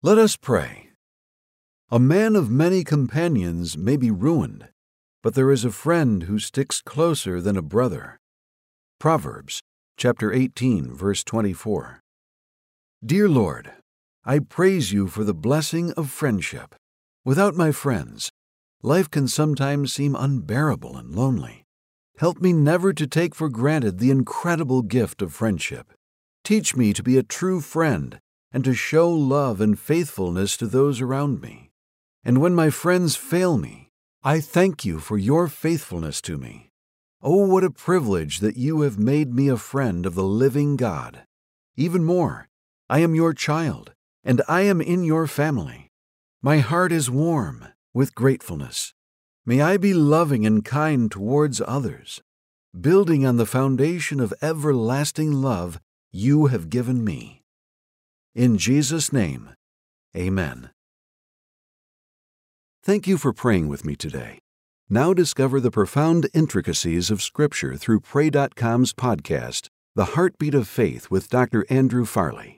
Let us pray. A man of many companions may be ruined, but there is a friend who sticks closer than a brother. Proverbs chapter 18 verse 24. Dear Lord, I praise you for the blessing of friendship. Without my friends, life can sometimes seem unbearable and lonely. Help me never to take for granted the incredible gift of friendship. Teach me to be a true friend and to show love and faithfulness to those around me. And when my friends fail me, I thank you for your faithfulness to me. Oh, what a privilege that you have made me a friend of the living God. Even more, I am your child, and I am in your family. My heart is warm with gratefulness. May I be loving and kind towards others, building on the foundation of everlasting love you have given me. In Jesus' name, Amen. Thank you for praying with me today. Now discover the profound intricacies of Scripture through Pray.com's podcast, The Heartbeat of Faith with Dr. Andrew Farley.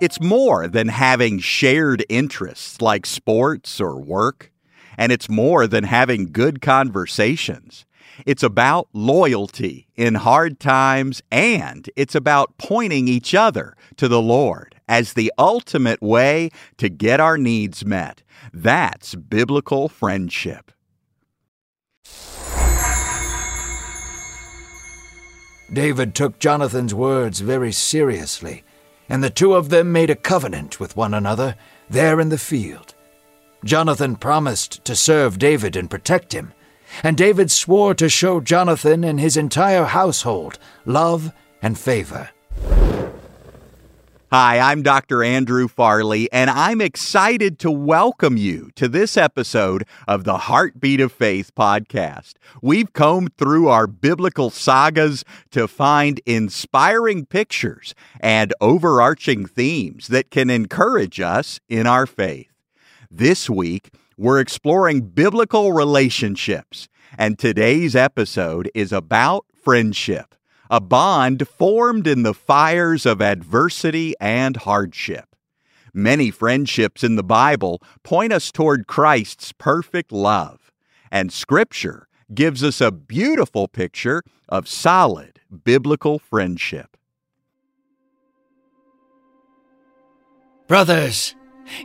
It's more than having shared interests like sports or work, and it's more than having good conversations. It's about loyalty in hard times, and it's about pointing each other to the Lord as the ultimate way to get our needs met. That's biblical friendship. David took Jonathan's words very seriously and the two of them made a covenant with one another there in the field. Jonathan promised to serve David and protect him, and David swore to show Jonathan and his entire household love and favor. Hi, I'm Dr. Andrew Farley, and I'm excited to welcome you to this episode of the Heartbeat of Faith podcast. We've combed through our biblical sagas to find inspiring pictures and overarching themes that can encourage us in our faith. This week, we're exploring biblical relationships, and today's episode is about friendship a bond formed in the fires of adversity and hardship. Many friendships in the Bible point us toward Christ's perfect love, and Scripture gives us a beautiful picture of solid biblical friendship. Brothers,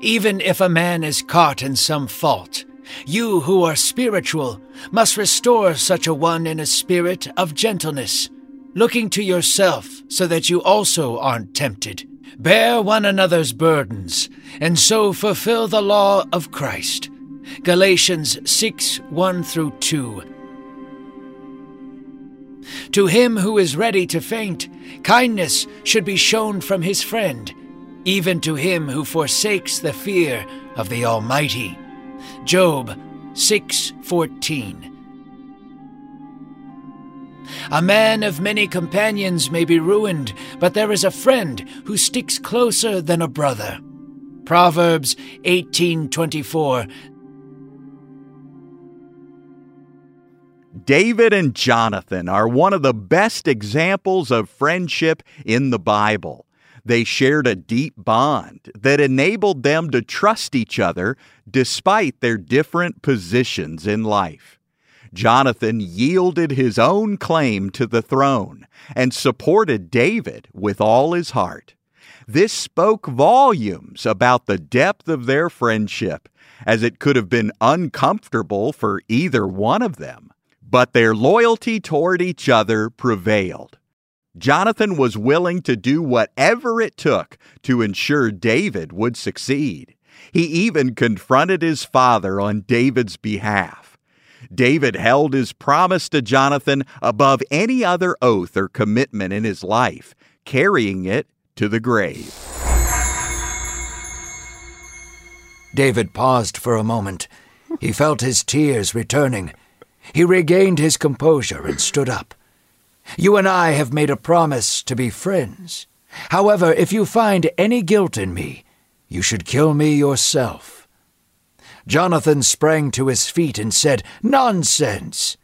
even if a man is caught in some fault, you who are spiritual must restore such a one in a spirit of gentleness looking to yourself so that you also aren't tempted. Bear one another's burdens, and so fulfill the law of Christ. Galatians 6 1 through 2. To him who is ready to faint, kindness should be shown from his friend, even to him who forsakes the fear of the Almighty. Job 6:14 A man of many companions may be ruined, but there is a friend who sticks closer than a brother. Proverbs 18:24 David and Jonathan are one of the best examples of friendship in the Bible. They shared a deep bond that enabled them to trust each other despite their different positions in life. Jonathan yielded his own claim to the throne and supported David with all his heart. This spoke volumes about the depth of their friendship, as it could have been uncomfortable for either one of them. But their loyalty toward each other prevailed. Jonathan was willing to do whatever it took to ensure David would succeed. He even confronted his father on David's behalf. David held his promise to Jonathan above any other oath or commitment in his life, carrying it to the grave. David paused for a moment. He felt his tears returning. He regained his composure and stood up. You and I have made a promise to be friends. However, if you find any guilt in me, you should kill me yourself. Jonathan sprang to his feet and said, Nonsense!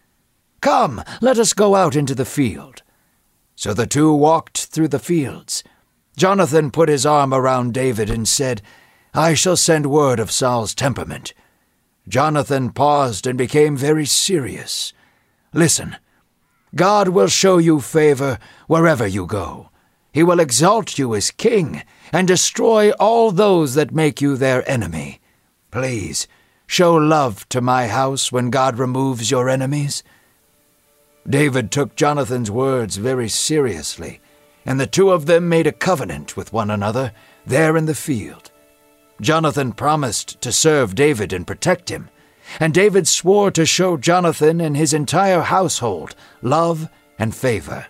Come, let us go out into the field. So the two walked through the fields. Jonathan put his arm around David and said, I shall send word of Saul's temperament. Jonathan paused and became very serious. Listen, God will show you favor wherever you go. He will exalt you as king and destroy all those that make you their enemy. Please, show love to my house when God removes your enemies. David took Jonathan's words very seriously, and the two of them made a covenant with one another there in the field. Jonathan promised to serve David and protect him, and David swore to show Jonathan and his entire household love and favor.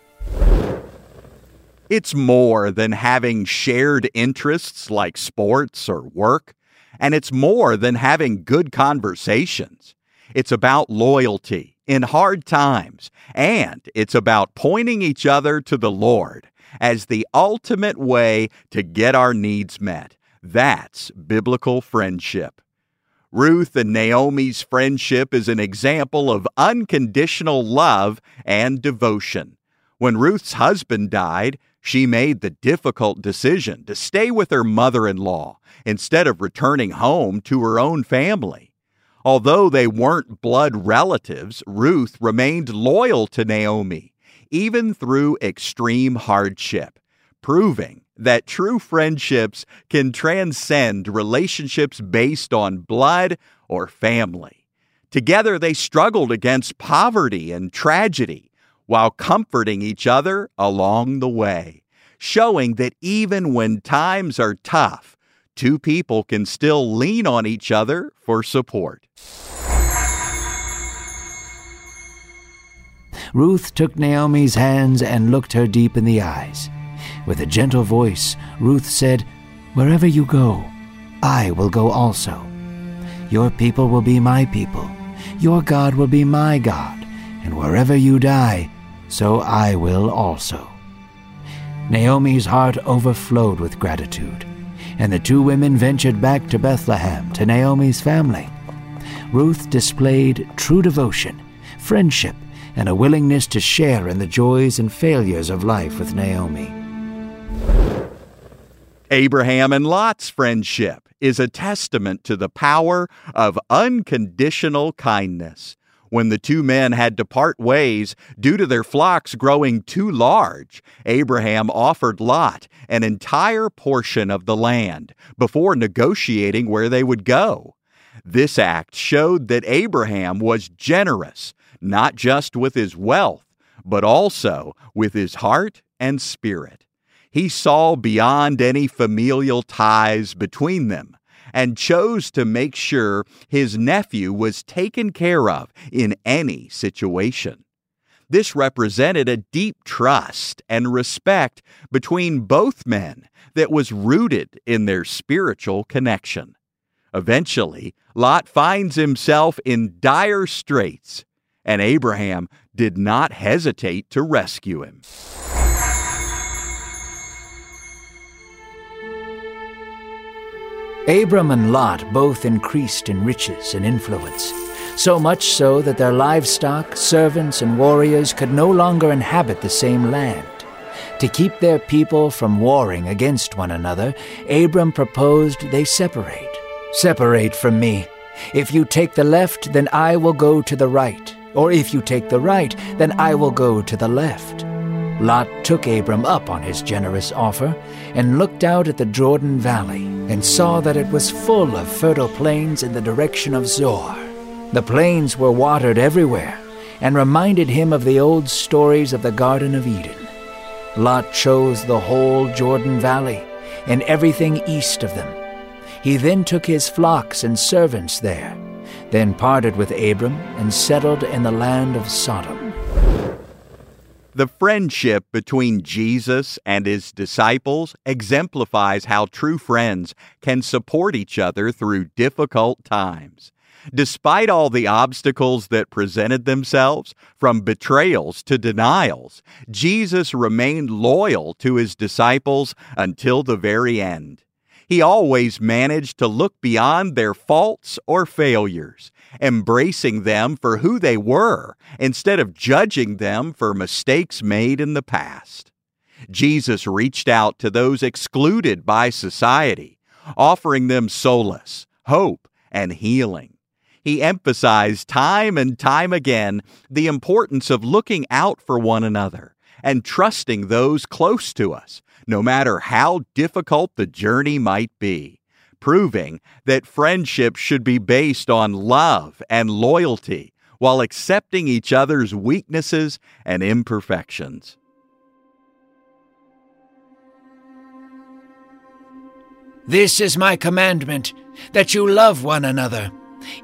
It's more than having shared interests like sports or work, and it's more than having good conversations. It's about loyalty in hard times, and it's about pointing each other to the Lord as the ultimate way to get our needs met. That's biblical friendship. Ruth and Naomi's friendship is an example of unconditional love and devotion. When Ruth's husband died, she made the difficult decision to stay with her mother in law instead of returning home to her own family. Although they weren't blood relatives, Ruth remained loyal to Naomi, even through extreme hardship, proving that true friendships can transcend relationships based on blood or family. Together, they struggled against poverty and tragedy while comforting each other along the way, showing that even when times are tough, two people can still lean on each other for support. Ruth took Naomi's hands and looked her deep in the eyes. With a gentle voice, Ruth said, Wherever you go, I will go also. Your people will be my people, your God will be my God, and wherever you die, so I will also. Naomi's heart overflowed with gratitude, and the two women ventured back to Bethlehem to Naomi's family. Ruth displayed true devotion, friendship, and a willingness to share in the joys and failures of life with Naomi. Abraham and Lot's friendship is a testament to the power of unconditional kindness. When the two men had to part ways due to their flocks growing too large, Abraham offered Lot an entire portion of the land before negotiating where they would go. This act showed that Abraham was generous, not just with his wealth, but also with his heart and spirit. He saw beyond any familial ties between them and chose to make sure his nephew was taken care of in any situation. This represented a deep trust and respect between both men that was rooted in their spiritual connection. Eventually, Lot finds himself in dire straits, and Abraham did not hesitate to rescue him. Abram and Lot both increased in riches and influence, so much so that their livestock, servants, and warriors could no longer inhabit the same land. To keep their people from warring against one another, Abram proposed they separate. Separate from me. If you take the left, then I will go to the right. Or if you take the right, then I will go to the left. Lot took Abram up on his generous offer and looked out at the Jordan Valley and saw that it was full of fertile plains in the direction of Zoar. The plains were watered everywhere and reminded him of the old stories of the Garden of Eden. Lot chose the whole Jordan Valley and everything east of them. He then took his flocks and servants there, then parted with Abram and settled in the land of Sodom. The friendship between Jesus and his disciples exemplifies how true friends can support each other through difficult times. Despite all the obstacles that presented themselves, from betrayals to denials, Jesus remained loyal to his disciples until the very end. He always managed to look beyond their faults or failures embracing them for who they were instead of judging them for mistakes made in the past. Jesus reached out to those excluded by society, offering them solace, hope, and healing. He emphasized time and time again the importance of looking out for one another and trusting those close to us, no matter how difficult the journey might be proving that friendship should be based on love and loyalty while accepting each other's weaknesses and imperfections. This is my commandment that you love one another,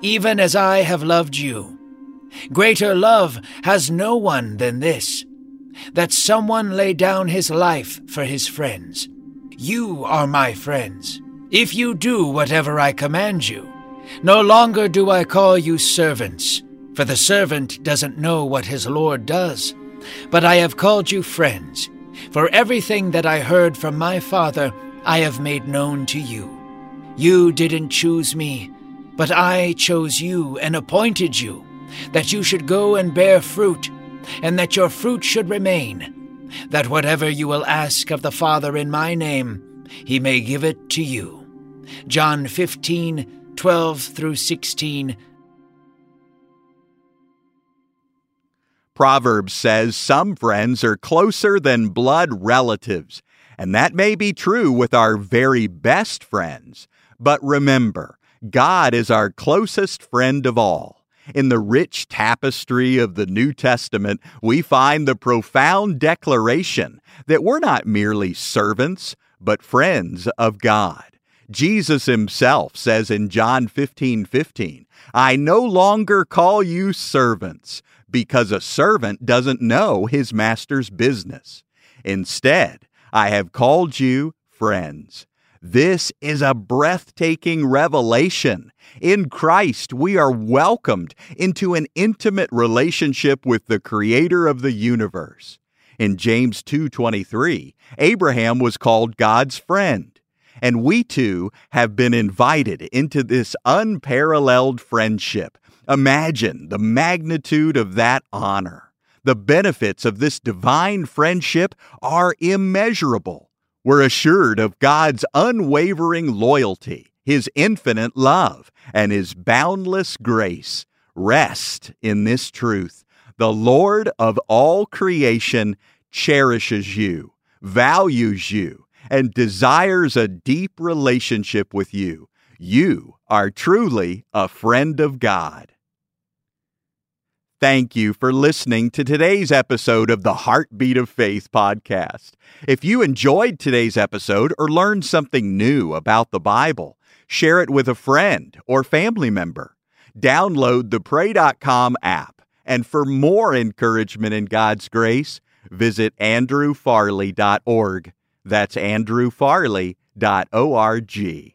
even as I have loved you. Greater love has no one than this that someone lay down his life for his friends. You are my friends if you do whatever I command you. No longer do I call you servants, for the servant doesn't know what his Lord does. But I have called you friends, for everything that I heard from my Father I have made known to you. You didn't choose me, but I chose you and appointed you, that you should go and bear fruit, and that your fruit should remain, that whatever you will ask of the Father in my name, he may give it to you. John 15, 12 through 16. Proverbs says some friends are closer than blood relatives, and that may be true with our very best friends. But remember, God is our closest friend of all. In the rich tapestry of the New Testament, we find the profound declaration that we're not merely servants, but friends of God. Jesus himself says in John 15 15, I no longer call you servants, because a servant doesn't know his master's business. Instead, I have called you friends. This is a breathtaking revelation. In Christ, we are welcomed into an intimate relationship with the creator of the universe. In James 2:23, Abraham was called God's friend. And we too have been invited into this unparalleled friendship. Imagine the magnitude of that honor. The benefits of this divine friendship are immeasurable. We're assured of God's unwavering loyalty, His infinite love, and His boundless grace. Rest in this truth. The Lord of all creation cherishes you, values you, and desires a deep relationship with you. You are truly a friend of God. Thank you for listening to today's episode of the Heartbeat of Faith podcast. If you enjoyed today's episode or learned something new about the Bible, share it with a friend or family member. Download the Pray.com app. And for more encouragement in God's grace, visit andrewfarley.org. That's andrewfarley.org.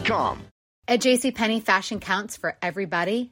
At JCPenney, fashion counts for everybody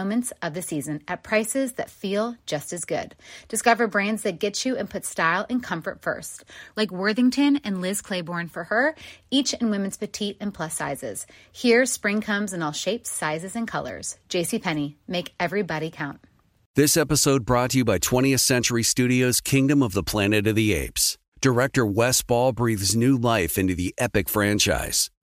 moments of the season at prices that feel just as good. Discover brands that get you and put style and comfort first, like Worthington and Liz Claiborne for her, each in women's petite and plus sizes. Here, spring comes in all shapes, sizes, and colors. JCPenney, make everybody count. This episode brought to you by 20th Century Studios' Kingdom of the Planet of the Apes. Director Wes Ball breathes new life into the epic franchise.